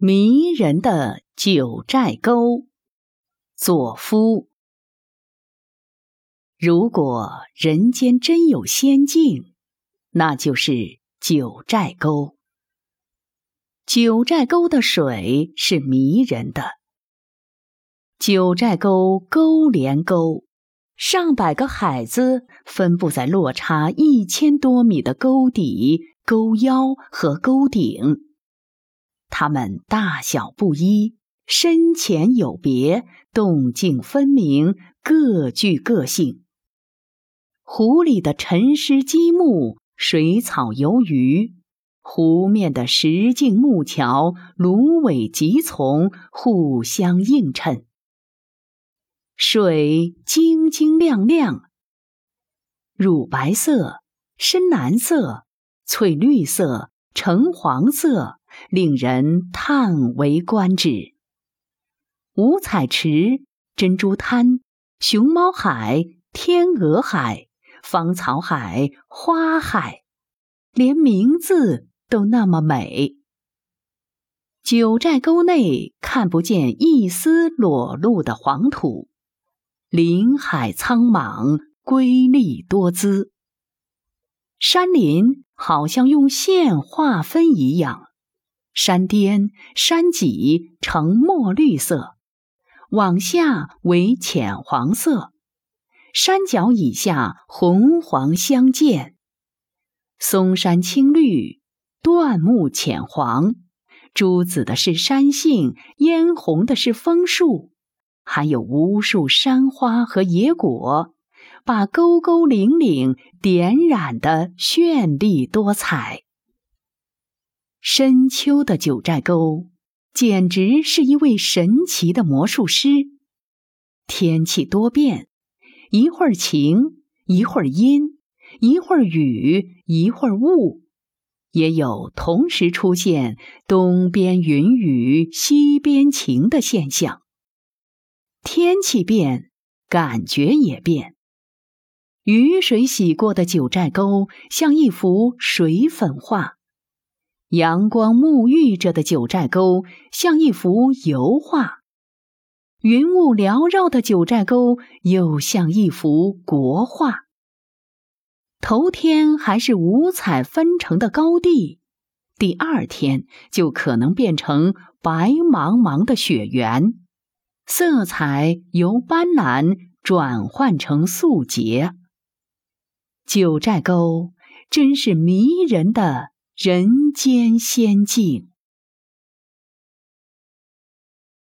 迷人的九寨沟，佐夫。如果人间真有仙境，那就是九寨沟。九寨沟的水是迷人的。九寨沟沟连沟，上百个海子分布在落差一千多米的沟底、沟腰和沟顶。它们大小不一，深浅有别，动静分明，各具个性。湖里的沉尸积木、水草游鱼，湖面的石径木桥、芦苇棘丛互相映衬。水晶晶亮亮，乳白色、深蓝色、翠绿色、橙黄色。令人叹为观止。五彩池、珍珠滩、熊猫海、天鹅海、芳草海、花海，连名字都那么美。九寨沟内看不见一丝裸露的黄土，林海苍莽，瑰丽多姿。山林好像用线划分一样。山巅、山脊呈墨绿色，往下为浅黄色，山脚以下红黄相间。松山青绿，椴木浅黄，朱紫的是山杏，嫣红的是枫树，还有无数山花和野果，把沟沟岭岭点染得绚丽多彩。深秋的九寨沟，简直是一位神奇的魔术师。天气多变，一会儿晴，一会儿阴，一会儿雨，一会儿雾，也有同时出现东边云雨，西边晴的现象。天气变，感觉也变。雨水洗过的九寨沟，像一幅水粉画。阳光沐浴着的九寨沟像一幅油画，云雾缭绕的九寨沟又像一幅国画。头天还是五彩纷呈的高地，第二天就可能变成白茫茫的雪原，色彩由斑斓转换成素洁。九寨沟真是迷人的。人间仙境。